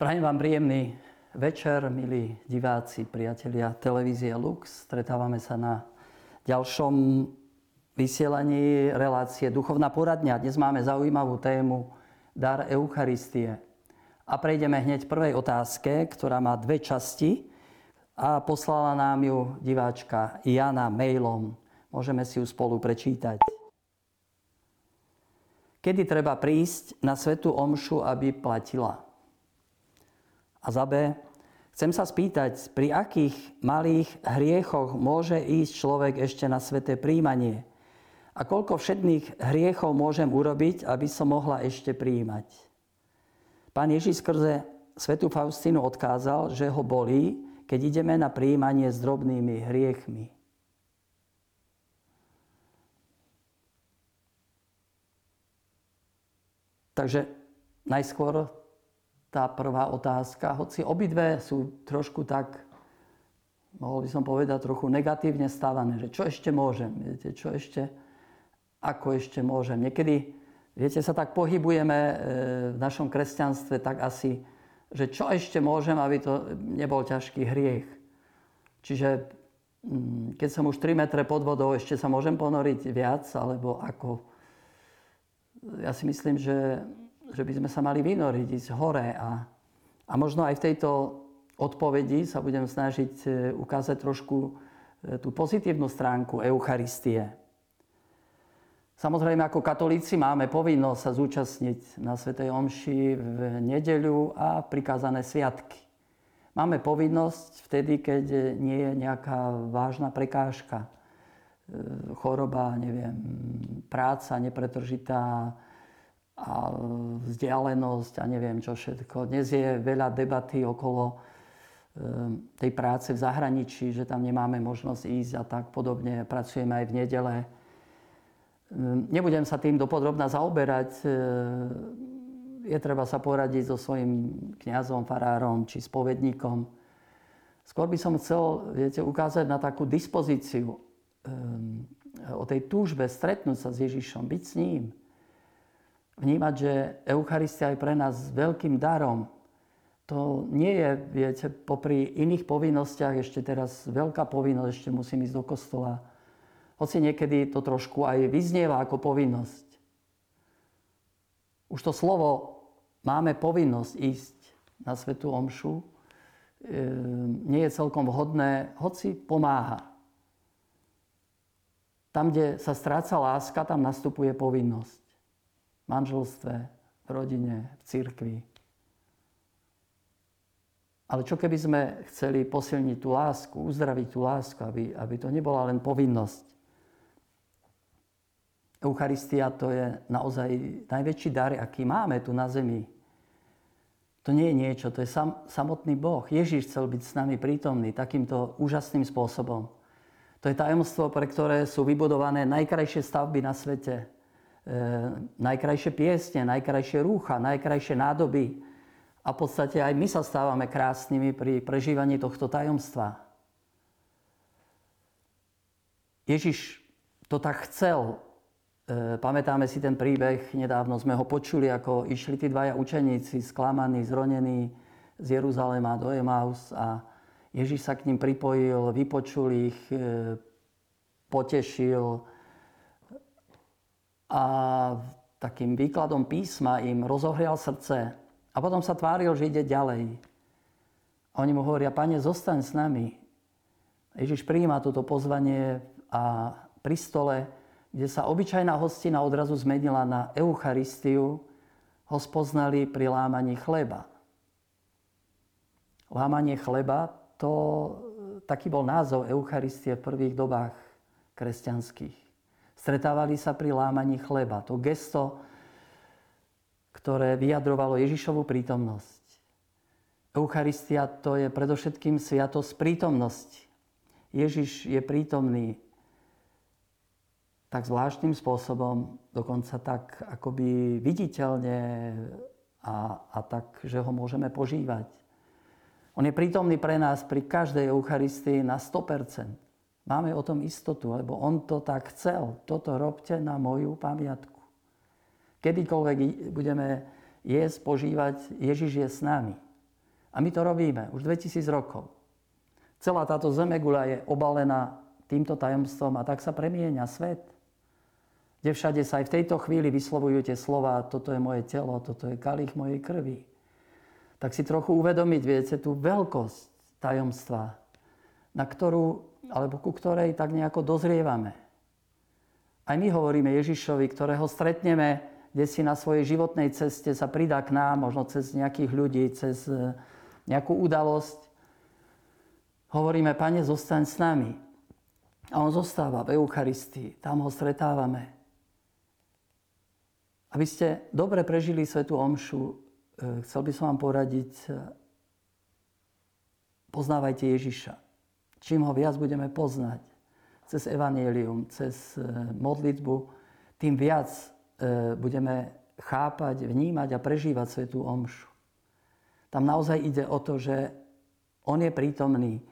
Prajem vám príjemný večer, milí diváci, priatelia televízie Lux. Stretávame sa na ďalšom vysielaní relácie Duchovná poradňa. Dnes máme zaujímavú tému Dar Eucharistie. A prejdeme hneď prvej otázke, ktorá má dve časti a poslala nám ju diváčka Jana mailom. Môžeme si ju spolu prečítať. Kedy treba prísť na svetú omšu, aby platila? A za B. Chcem sa spýtať, pri akých malých hriechoch môže ísť človek ešte na sveté príjmanie? A koľko všetných hriechov môžem urobiť, aby som mohla ešte príjmať? Pán Ježiš skrze svetu Faustínu odkázal, že ho bolí, keď ideme na príjmanie s drobnými hriechmi. Takže najskôr tá prvá otázka, hoci obidve sú trošku tak, mohol by som povedať, trochu negatívne stávané, že čo ešte môžem, viete, čo ešte, ako ešte môžem. Niekedy, viete, sa tak pohybujeme e, v našom kresťanstve tak asi, že čo ešte môžem, aby to nebol ťažký hriech. Čiže mm, keď som už 3 metre pod vodou, ešte sa môžem ponoriť viac, alebo ako ja si myslím, že, že by sme sa mali vynoriť, ísť hore a, a možno aj v tejto odpovedi sa budem snažiť e, ukázať trošku e, tú pozitívnu stránku Eucharistie. Samozrejme, ako katolíci máme povinnosť sa zúčastniť na Svetej Omši v nedeľu a prikázané sviatky. Máme povinnosť vtedy, keď nie je nejaká vážna prekážka E, choroba, neviem, práca nepretržitá a vzdialenosť a neviem čo všetko. Dnes je veľa debaty okolo e, tej práce v zahraničí, že tam nemáme možnosť ísť a tak podobne. Pracujeme aj v nedele. E, nebudem sa tým dopodrobná zaoberať. Je treba sa poradiť so svojím kňazom, farárom či spovedníkom. Skôr by som chcel, viete, ukázať na takú dispozíciu Ehm, o tej túžbe stretnúť sa s Ježišom, byť s ním. Vnímať, že Eucharistia je pre nás veľkým darom. To nie je, viete, popri iných povinnostiach ešte teraz veľká povinnosť, ešte musím ísť do kostola. Hoci niekedy to trošku aj vyznieva ako povinnosť. Už to slovo máme povinnosť ísť na Svetú Omšu ehm, nie je celkom vhodné, hoci pomáha. Tam, kde sa stráca láska, tam nastupuje povinnosť. Manželstve, v rodine, v cirkvi. Ale čo keby sme chceli posilniť tú lásku, uzdraviť tú lásku, aby, aby to nebola len povinnosť. Eucharistia to je naozaj najväčší dar, aký máme tu na zemi. To nie je niečo, to je sam, samotný Boh. Ježíš chcel byť s nami prítomný takýmto úžasným spôsobom. To je tajomstvo, pre ktoré sú vybudované najkrajšie stavby na svete. E, najkrajšie piesne, najkrajšie rúcha, najkrajšie nádoby. A v podstate aj my sa stávame krásnymi pri prežívaní tohto tajomstva. Ježiš to tak chcel. E, pamätáme si ten príbeh, nedávno sme ho počuli, ako išli tí dvaja učeníci, sklamaní, zronení z Jeruzalema do Emaus a Ježiš sa k ním pripojil, vypočul ich, e, potešil a takým výkladom písma im rozohrial srdce a potom sa tváril, že ide ďalej. Oni mu hovoria, pane, zostaň s nami. Ježiš prijíma toto pozvanie a pri stole, kde sa obyčajná hostina odrazu zmenila na Eucharistiu, ho spoznali pri lámaní chleba. Lámanie chleba to, taký bol názov Eucharistie v prvých dobách kresťanských. Stretávali sa pri lámaní chleba. To gesto, ktoré vyjadrovalo Ježišovu prítomnosť. Eucharistia to je predovšetkým sviatosť prítomnosti. Ježiš je prítomný tak zvláštnym spôsobom, dokonca tak akoby viditeľne a, a tak, že ho môžeme požívať. On je prítomný pre nás pri každej Eucharistii na 100%. Máme o tom istotu, lebo on to tak chcel. Toto robte na moju pamiatku. Kedykoľvek budeme jesť, požívať, Ježiš je s nami. A my to robíme už 2000 rokov. Celá táto zemegula je obalená týmto tajomstvom a tak sa premieňa svet. Kde všade sa aj v tejto chvíli vyslovujú tie slova, toto je moje telo, toto je kalich mojej krvi. Tak si trochu uvedomiť, viete, tú veľkosť tajomstva, na ktorú, alebo ku ktorej tak nejako dozrievame. Aj my hovoríme Ježišovi, ktorého stretneme, kde si na svojej životnej ceste sa pridá k nám, možno cez nejakých ľudí, cez e, nejakú udalosť. Hovoríme, Pane, zostaň s nami. A on zostáva v Eucharistii. Tam ho stretávame. Aby ste dobre prežili Svetú Omšu, e, chcel by som vám poradiť, e, poznávajte Ježiša. Čím ho viac budeme poznať, cez evanielium, cez e, modlitbu, tým viac budeme chápať, vnímať a prežívať Svetú Omšu. Tam naozaj ide o to, že On je prítomný.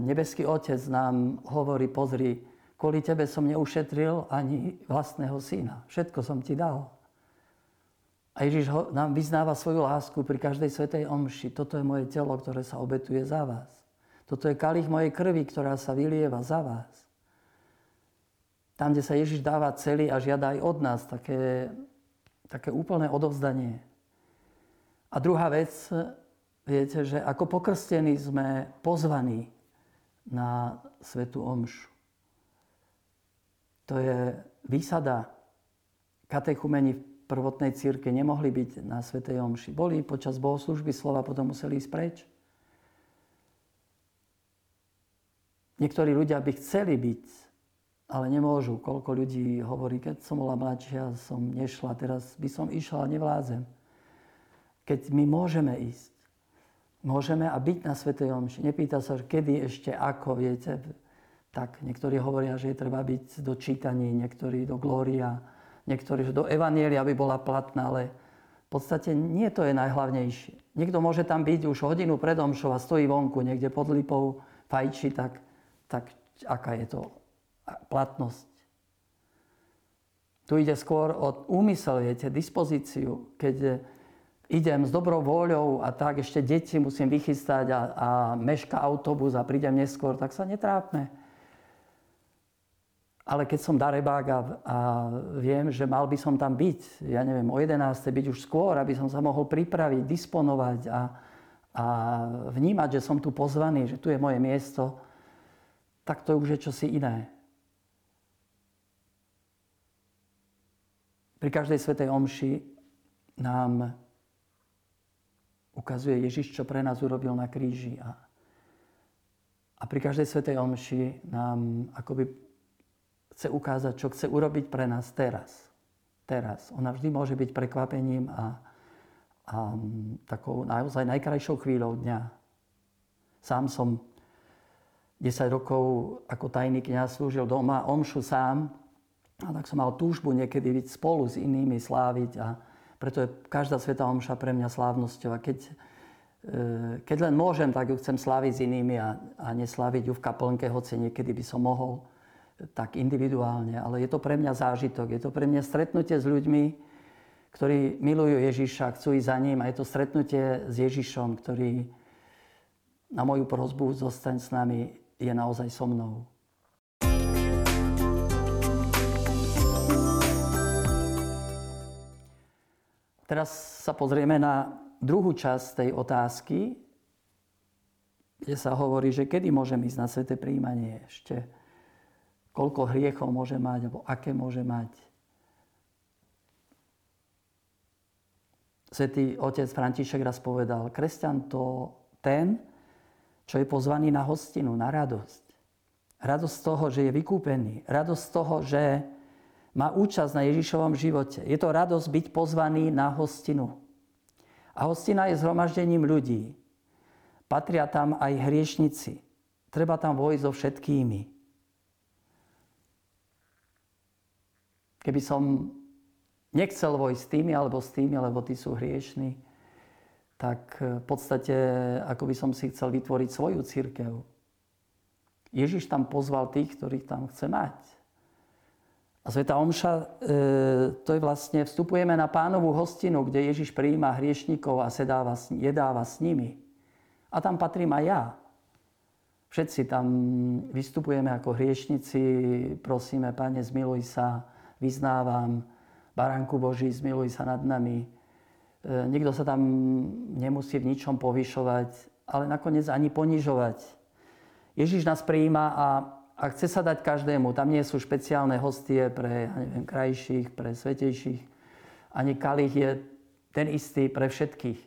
Nebeský Otec nám hovorí, pozri, Kvôli tebe som neušetril ani vlastného syna. Všetko som ti dal. A Ježiš nám vyznáva svoju lásku pri každej svetej omši. Toto je moje telo, ktoré sa obetuje za vás. Toto je kalich mojej krvi, ktorá sa vylieva za vás. Tam, kde sa Ježiš dáva celý a žiada aj od nás také, také úplné odovzdanie. A druhá vec, viete, že ako pokrstení sme pozvaní na Svetu Omšu. To je výsada. Katechumeni v prvotnej círke nemohli byť na Svetej Omši. Boli počas bohoslužby slova, potom museli ísť preč. Niektorí ľudia by chceli byť, ale nemôžu. Koľko ľudí hovorí, keď som bola mladšia, som nešla, teraz by som išla, nevládzem. Keď my môžeme ísť, môžeme a byť na Svetej Omši. Nepýta sa, kedy ešte, ako, viete, tak niektorí hovoria, že je treba byť do čítaní, niektorí do glória, niektorí, do evanielia by bola platná, ale v podstate nie to je najhlavnejšie. Niekto môže tam byť už hodinu pred omšou a stojí vonku niekde pod lipou, fajči, tak, tak aká je to platnosť. Tu ide skôr o úmysel, viete, dispozíciu. Keď idem s dobrou vôľou a tak ešte deti musím vychystať a, a meška autobus a prídem neskôr, tak sa netrápme. Ale keď som darebák a, a viem, že mal by som tam byť, ja neviem, o 11. byť už skôr, aby som sa mohol pripraviť, disponovať a, a vnímať, že som tu pozvaný, že tu je moje miesto, tak to už je čosi iné. Pri každej svetej omši nám ukazuje Ježiš, čo pre nás urobil na kríži. A, a pri každej svetej omši nám akoby chce ukázať, čo chce urobiť pre nás teraz. Teraz. Ona vždy môže byť prekvapením a, a takou naozaj najkrajšou chvíľou dňa. Sám som 10 rokov ako tajný kniaz slúžil doma omšu sám a tak som mal túžbu niekedy byť spolu s inými sláviť a preto je každá sveta omša pre mňa slávnosťou. A keď, e, keď len môžem, tak ju chcem sláviť s inými a, a nesláviť ju v kaplnke, hoci niekedy by som mohol tak individuálne, ale je to pre mňa zážitok, je to pre mňa stretnutie s ľuďmi, ktorí milujú Ježiša, chcú ísť za ním a je to stretnutie s Ježišom, ktorý na moju prozbu zostaň s nami je naozaj so mnou. Teraz sa pozrieme na druhú časť tej otázky, kde sa hovorí, že kedy môžem ísť na sveté príjmanie ešte koľko hriechov môže mať, alebo aké môže mať. Svetý otec František raz povedal, kresťan to ten, čo je pozvaný na hostinu, na radosť. Radosť z toho, že je vykúpený. Radosť z toho, že má účasť na Ježišovom živote. Je to radosť byť pozvaný na hostinu. A hostina je zhromaždením ľudí. Patria tam aj hriešnici. Treba tam vojsť so všetkými. Keby som nechcel vojsť s tými alebo s tými, lebo tí sú hriešní, tak v podstate ako by som si chcel vytvoriť svoju církev. Ježiš tam pozval tých, ktorých tam chce mať. A Sveta Omša, e, to je vlastne, vstupujeme na pánovú hostinu, kde Ježiš prijíma hriešnikov a sedáva, jedáva s nimi. A tam patrím aj ja. Všetci tam vystupujeme ako hriešnici, prosíme, Pane, zmiluj sa, vyznávam, Baránku Boží, zmiluj sa nad nami. E, nikto sa tam nemusí v ničom povyšovať, ale nakoniec ani ponižovať. Ježiš nás prijíma a, a chce sa dať každému. Tam nie sú špeciálne hostie pre ja neviem, krajších, pre svetejších. Ani kalich je ten istý pre všetkých.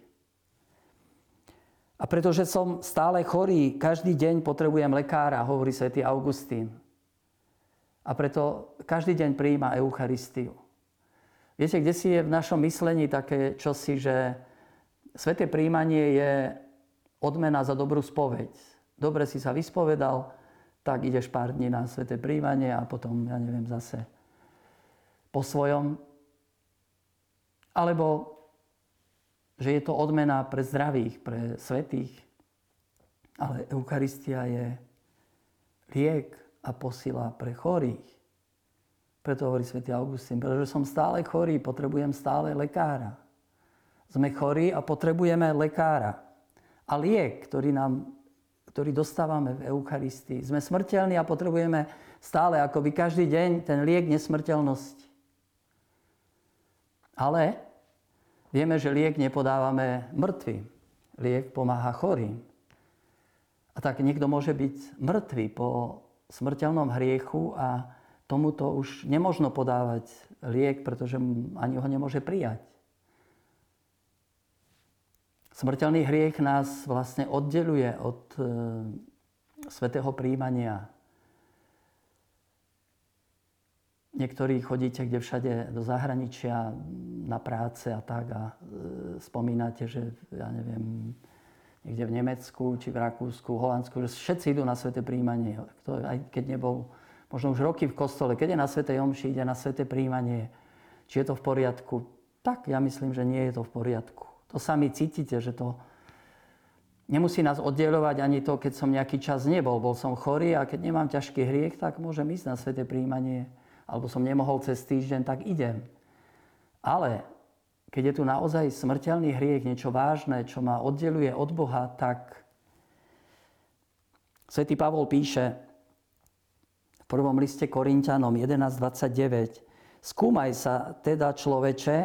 A pretože som stále chorý, každý deň potrebujem lekára, hovorí svätý Augustín. A preto každý deň prijíma Eucharistiu. Viete, kde si je v našom myslení také čosi, že sveté príjmanie je odmena za dobrú spoveď. Dobre si sa vyspovedal, tak ideš pár dní na sveté príjmanie a potom, ja neviem, zase po svojom. Alebo že je to odmena pre zdravých, pre svetých. Ale Eucharistia je liek a posila pre chorých. Preto hovorí svätý Augustín, pretože som stále chorý, potrebujem stále lekára. Sme chorí a potrebujeme lekára. A liek, ktorý, nám, ktorý dostávame v Eucharistii. Sme smrteľní a potrebujeme stále, ako by každý deň, ten liek nesmrteľnosti. Ale Vieme, že liek nepodávame mŕtvým. Liek pomáha chorým. A tak niekto môže byť mŕtvý po smrteľnom hriechu a tomuto už nemožno podávať liek, pretože ani ho nemôže prijať. Smrteľný hriech nás vlastne oddeluje od e, svetého príjmania Niektorí chodíte kde všade do zahraničia na práce a tak a e, spomínate, že ja neviem, niekde v Nemecku, či v Rakúsku, Holandsku, že všetci idú na sveté príjmanie. Kto, aj keď nebol možno už roky v kostole, keď je na svetej omši, ide na sveté príjmanie. Či je to v poriadku? Tak, ja myslím, že nie je to v poriadku. To sami cítite, že to nemusí nás oddielovať ani to, keď som nejaký čas nebol. Bol som chorý a keď nemám ťažký hriech, tak môžem ísť na sveté príjmanie alebo som nemohol cez týždeň, tak idem. Ale keď je tu naozaj smrteľný hriech, niečo vážne, čo ma oddeluje od Boha, tak Svetý Pavol píše prvom liste Korintianom 11.29 Skúmaj sa teda človeče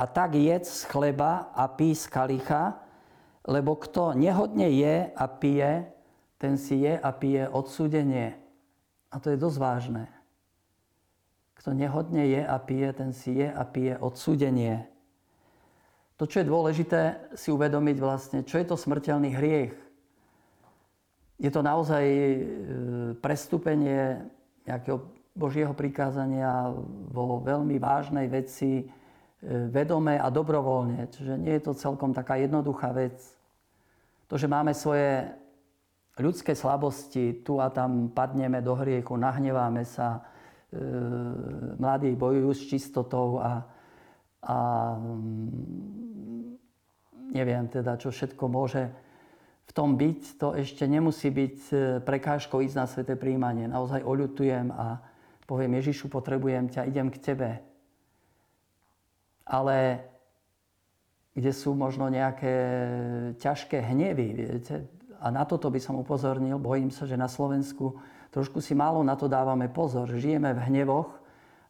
a tak jedz z chleba a pí z kalicha, lebo kto nehodne je a pije, ten si je a pije odsúdenie. A to je dosť vážne. Kto nehodne je a pije, ten si je a pije odsúdenie. To, čo je dôležité si uvedomiť vlastne, čo je to smrteľný hriech. Je to naozaj e, prestúpenie nejakého Božieho prikázania vo veľmi vážnej veci, e, vedomé a dobrovoľne. Čiže nie je to celkom taká jednoduchá vec. To, že máme svoje ľudské slabosti, tu a tam padneme do hriechu, nahneváme sa, E, mladí bojujú s čistotou a, a mm, neviem teda, čo všetko môže v tom byť, to ešte nemusí byť e, prekážkou ísť na sveté príjmanie. Naozaj oľutujem a poviem, Ježišu, potrebujem ťa, idem k tebe. Ale kde sú možno nejaké ťažké hnevy, viete? A na toto by som upozornil, bojím sa, že na Slovensku trošku si málo na to dávame pozor. Žijeme v hnevoch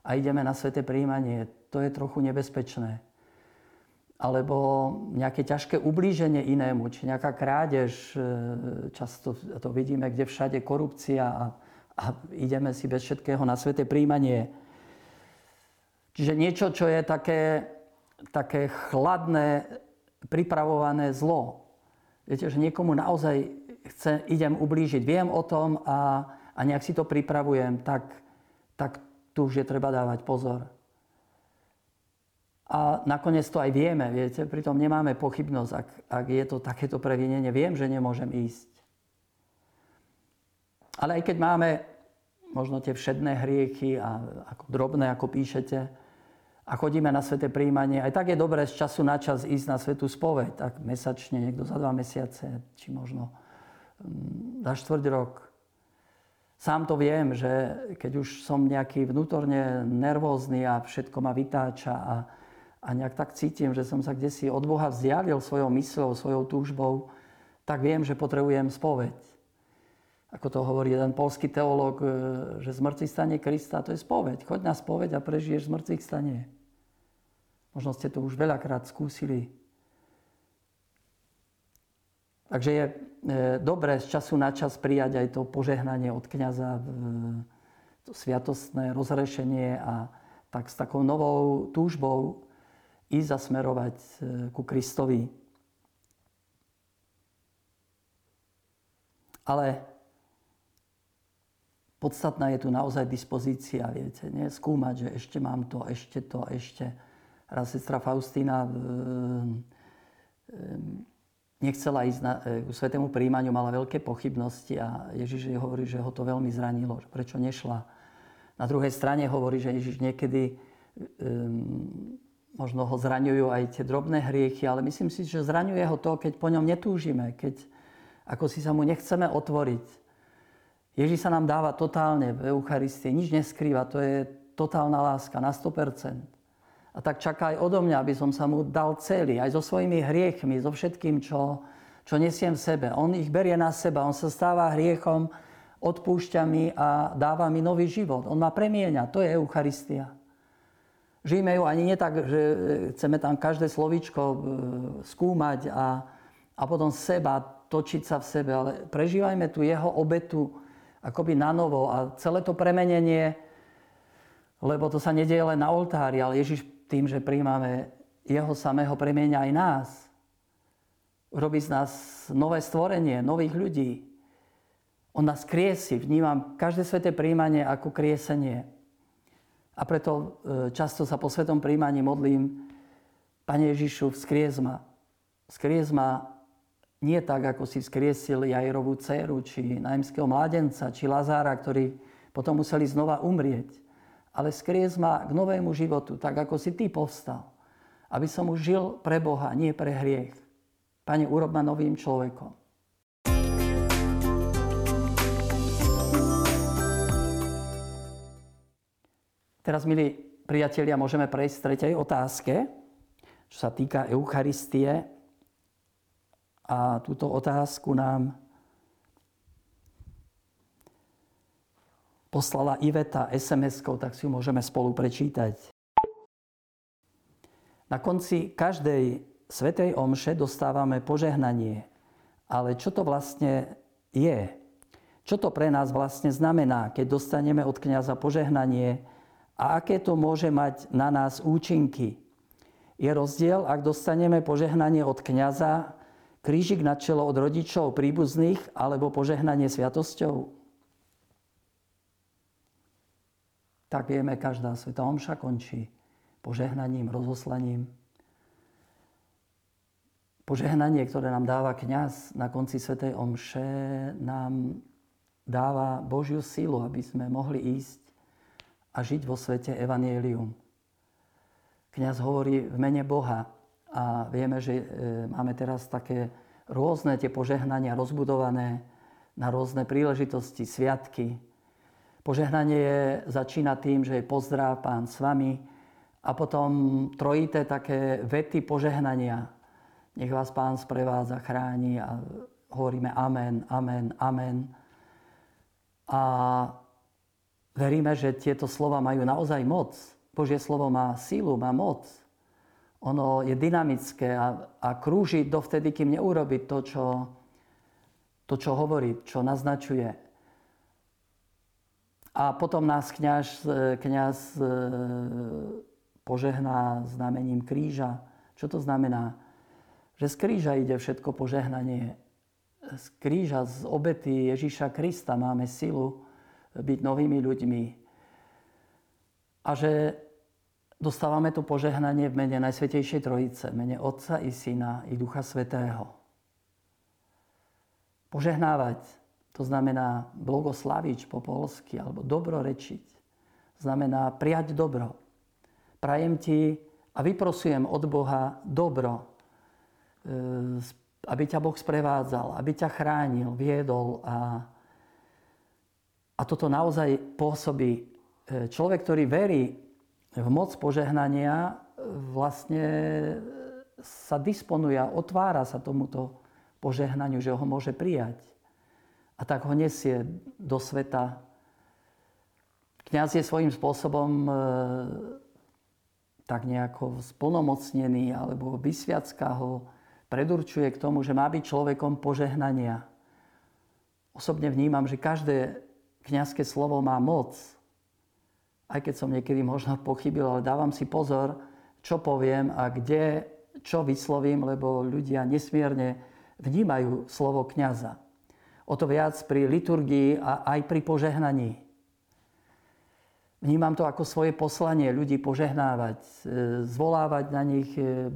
a ideme na sveté príjmanie. To je trochu nebezpečné. Alebo nejaké ťažké ublíženie inému, či nejaká krádež, e, často to vidíme, kde všade korupcia a, a ideme si bez všetkého na sveté príjmanie. Čiže niečo, čo je také, také chladné, pripravované zlo. Viete, že niekomu naozaj chce, idem ublížiť. Viem o tom a a nejak si to pripravujem, tak, tak tu už je treba dávať pozor. A nakoniec to aj vieme, viete, pritom nemáme pochybnosť, ak, ak je to takéto previnenie, viem, že nemôžem ísť. Ale aj keď máme možno tie všedné hriechy a ako drobné, ako píšete, a chodíme na sveté príjmanie, aj tak je dobré z času na čas ísť na svetú spoveď, tak mesačne, niekto za dva mesiace, či možno mm, za štvrť rok. Sám to viem, že keď už som nejaký vnútorne nervózny a všetko ma vytáča a, a nejak tak cítim, že som sa kde si od Boha vzdialil svojou mysľou, svojou túžbou, tak viem, že potrebujem spoveď. Ako to hovorí jeden polský teológ, e, že zmrtvý stane Krista, to je spoveď. Choď na spoveď a prežiješ zmrtvých stane. Možno ste to už veľakrát skúsili. Takže je e, dobré z času na čas prijať aj to požehnanie od kniaza, to sviatostné rozrešenie a tak s takou novou túžbou ísť zasmerovať e, ku Kristovi. Ale podstatná je tu naozaj dispozícia, viete, nie? skúmať, že ešte mám to, ešte to, ešte. Raz sestra Faustína e, nechcela ísť na, e, k svetému príjmaniu, mala veľké pochybnosti a Ježiš jej hovorí, že ho to veľmi zranilo, prečo nešla. Na druhej strane hovorí, že Ježiš niekedy možno ho zraňujú aj tie drobné hriechy, ale myslím si, že zraňuje ho to, keď po ňom netúžime, keď ako si sa mu nechceme otvoriť. Ježiš sa nám dáva totálne v Eucharistii, nič neskrýva, to je totálna láska na 100%. A tak čaká aj odo mňa, aby som sa mu dal celý, aj so svojimi hriechmi, so všetkým, čo, čo nesiem v sebe. On ich berie na seba, on sa stáva hriechom, odpúšťa mi a dáva mi nový život. On ma premieňa, to je Eucharistia. Žijeme ju ani nie že chceme tam každé slovíčko e, skúmať a, a potom seba, točiť sa v sebe, ale prežívajme tu jeho obetu akoby na novo a celé to premenenie, lebo to sa nedieje len na oltári, ale Ježiš tým, že príjmame jeho samého, premieňa aj nás. Robí z nás nové stvorenie, nových ľudí. On nás kriesi. Vnímam každé sveté príjmanie ako kriesenie. A preto e, často sa po svetom príjmaní modlím, Pane Ježišu, vzkriez ma. Vzkriez ma nie tak, ako si vzkriesil Jairovú dceru, či najmského mládenca, či Lazára, ktorí potom museli znova umrieť ale skriez ma k novému životu, tak ako si ty povstal. Aby som už žil pre Boha, nie pre hriech. Pane, urob ma novým človekom. Teraz, milí priatelia, môžeme prejsť k tretej otázke, čo sa týka Eucharistie. A túto otázku nám poslala Iveta SMS-kou, tak si ju môžeme spolu prečítať. Na konci každej svetej omše dostávame požehnanie. Ale čo to vlastne je? Čo to pre nás vlastne znamená, keď dostaneme od kniaza požehnanie a aké to môže mať na nás účinky? Je rozdiel, ak dostaneme požehnanie od kniaza, krížik na čelo od rodičov príbuzných alebo požehnanie sviatosťou? tak vieme, každá sveta omša končí požehnaním, rozoslaním. Požehnanie, ktoré nám dáva kňaz na konci svetej omše, nám dáva Božiu sílu, aby sme mohli ísť a žiť vo svete evanielium. Kňaz hovorí v mene Boha a vieme, že e, máme teraz také rôzne tie požehnania rozbudované na rôzne príležitosti, sviatky, Požehnanie začína tým, že je pozdrav pán s vami a potom trojité také vety požehnania. Nech vás pán sprevádza, chráni a hovoríme amen, amen, amen. A veríme, že tieto slova majú naozaj moc. Božie slovo má sílu, má moc. Ono je dynamické a, a krúži dovtedy, kým neurobi to, čo, to, čo hovorí, čo naznačuje. A potom nás kňaz, kňaz e, požehná znamením kríža. Čo to znamená? Že z kríža ide všetko požehnanie. Z kríža, z obety Ježíša Krista máme silu byť novými ľuďmi. A že dostávame to požehnanie v mene Najsvetejšej Trojice, v mene Otca i Syna i Ducha Svetého. Požehnávať to znamená blogoslavič po polsky, alebo dobrorečiť. Znamená prijať dobro. Prajem ti a vyprosujem od Boha dobro, e, aby ťa Boh sprevádzal, aby ťa chránil, viedol a, a toto naozaj pôsobí. E, človek, ktorý verí v moc požehnania, vlastne sa disponuje, otvára sa tomuto požehnaniu, že ho môže prijať. A tak ho nesie do sveta. Kňaz je svojím spôsobom e, tak nejako splnomocnený alebo vysviacka ho predurčuje k tomu, že má byť človekom požehnania. Osobne vnímam, že každé kňazské slovo má moc. Aj keď som niekedy možno pochybil, ale dávam si pozor, čo poviem a kde, čo vyslovím, lebo ľudia nesmierne vnímajú slovo kňaza. O to viac pri liturgii a aj pri požehnaní. Vnímam to ako svoje poslanie ľudí požehnávať, e, zvolávať na nich e,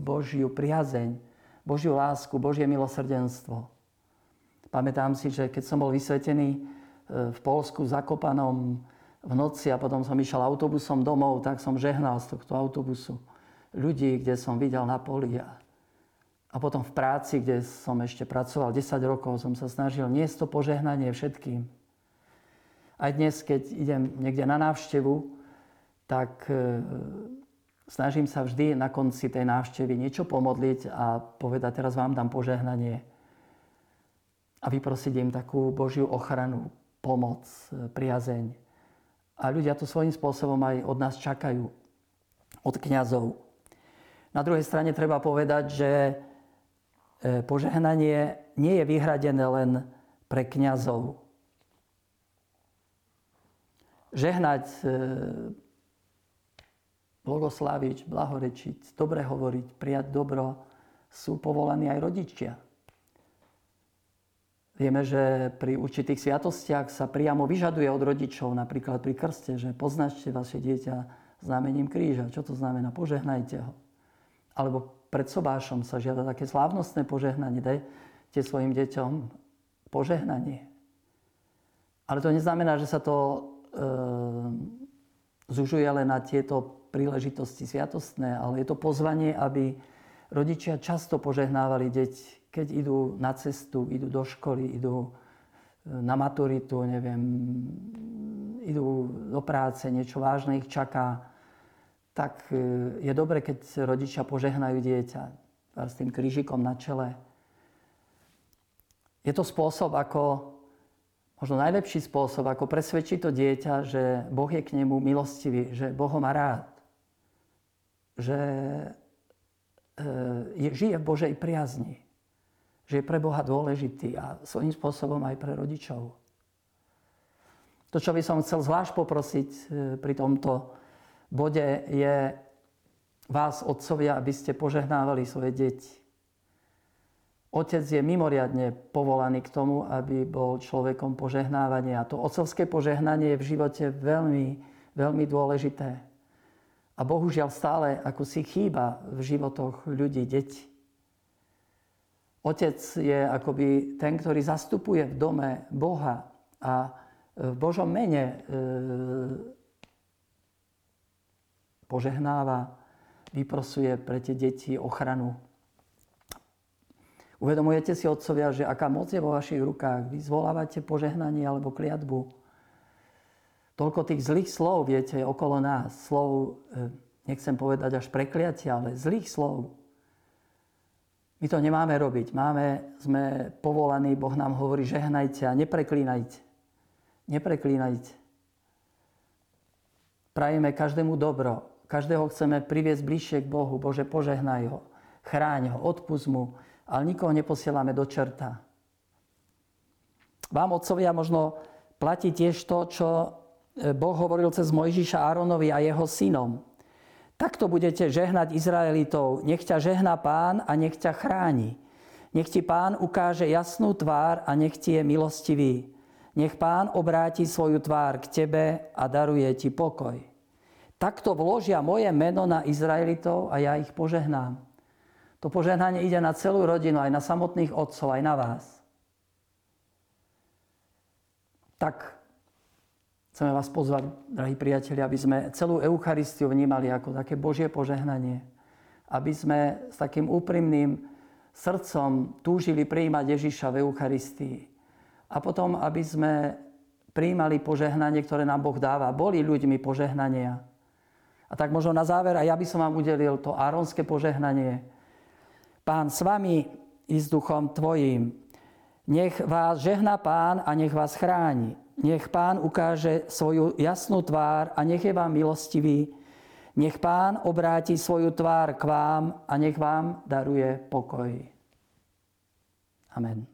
Božiu priazeň, Božiu lásku, Božie milosrdenstvo. Pamätám si, že keď som bol vysvetený v Polsku zakopanom v noci a potom som išiel autobusom domov, tak som žehnal z tohto autobusu ľudí, kde som videl na poli. A potom v práci, kde som ešte pracoval 10 rokov, som sa snažil niesť to požehnanie všetkým. Aj dnes, keď idem niekde na návštevu, tak e, snažím sa vždy na konci tej návštevy niečo pomodliť a povedať, teraz vám dám požehnanie a vyprosiť im takú Božiu ochranu, pomoc, e, priazeň. A ľudia to svojím spôsobom aj od nás čakajú, od kňazov. Na druhej strane treba povedať, že e, požehnanie nie je vyhradené len pre kňazov žehnať, e, blagosláviť, blahorečiť, dobre hovoriť, prijať dobro, sú povolaní aj rodičia. Vieme, že pri určitých sviatostiach sa priamo vyžaduje od rodičov, napríklad pri krste, že poznačte vaše dieťa znamením kríža. Čo to znamená? Požehnajte ho. Alebo pred sobášom sa žiada také slávnostné požehnanie. Dajte svojim deťom požehnanie. Ale to neznamená, že sa to Ehm, zužuje len na tieto príležitosti sviatostné, ale je to pozvanie, aby rodičia často požehnávali deti, keď idú na cestu, idú do školy, idú e, na maturitu, neviem, idú do práce, niečo vážne ich čaká, tak e, je dobre, keď rodičia požehnajú dieťa s tým krížikom na čele. Je to spôsob, ako možno najlepší spôsob, ako presvedčiť to dieťa, že Boh je k nemu milostivý, že Boh ho má rád, že e, žije v Božej priazni, že je pre Boha dôležitý a svojím spôsobom aj pre rodičov. To, čo by som chcel zvlášť poprosiť e, pri tomto bode, je vás, otcovia, aby ste požehnávali svoje deti. Otec je mimoriadne povolaný k tomu, aby bol človekom požehnávania. A to otcovské požehnanie je v živote veľmi, veľmi dôležité. A bohužiaľ stále ako si chýba v životoch ľudí, detí. Otec je akoby ten, ktorý zastupuje v dome Boha a v Božom mene e, požehnáva, vyprosuje pre tie deti ochranu. Uvedomujete si, otcovia, že aká moc je vo vašich rukách. Vy zvolávate požehnanie alebo kliatbu. Toľko tých zlých slov, viete, okolo nás. Slov, e, nechcem povedať až prekliatia, ale zlých slov. My to nemáme robiť. Máme, sme povolaní, Boh nám hovorí, žehnajte a nepreklínajte. Nepreklínajte. Prajeme každému dobro. Každého chceme priviesť bližšie k Bohu. Bože, požehnaj ho. Chráň ho, odpust mu ale nikoho neposielame do čerta. Vám, otcovia, možno platí tiež to, čo e, Boh hovoril cez Mojžiša Áronovi a jeho synom. Takto budete žehnať Izraelitov. Nech ťa žehná pán a nech ťa chráni. Nech ti pán ukáže jasnú tvár a nech ti je milostivý. Nech pán obráti svoju tvár k tebe a daruje ti pokoj. Takto vložia moje meno na Izraelitov a ja ich požehnám. To požehnanie ide na celú rodinu, aj na samotných otcov, aj na vás. Tak chceme vás pozvať, drahí priatelia, aby sme celú Eucharistiu vnímali ako také Božie požehnanie. Aby sme s takým úprimným srdcom túžili prijímať Ježiša v Eucharistii. A potom, aby sme prijímali požehnanie, ktoré nám Boh dáva. Boli ľuďmi požehnania. A tak možno na záver, a ja by som vám udelil to áronské požehnanie, Pán s vami i s duchom tvojím. Nech vás žehna pán a nech vás chráni. Nech pán ukáže svoju jasnú tvár a nech je vám milostivý. Nech pán obráti svoju tvár k vám a nech vám daruje pokoj. Amen.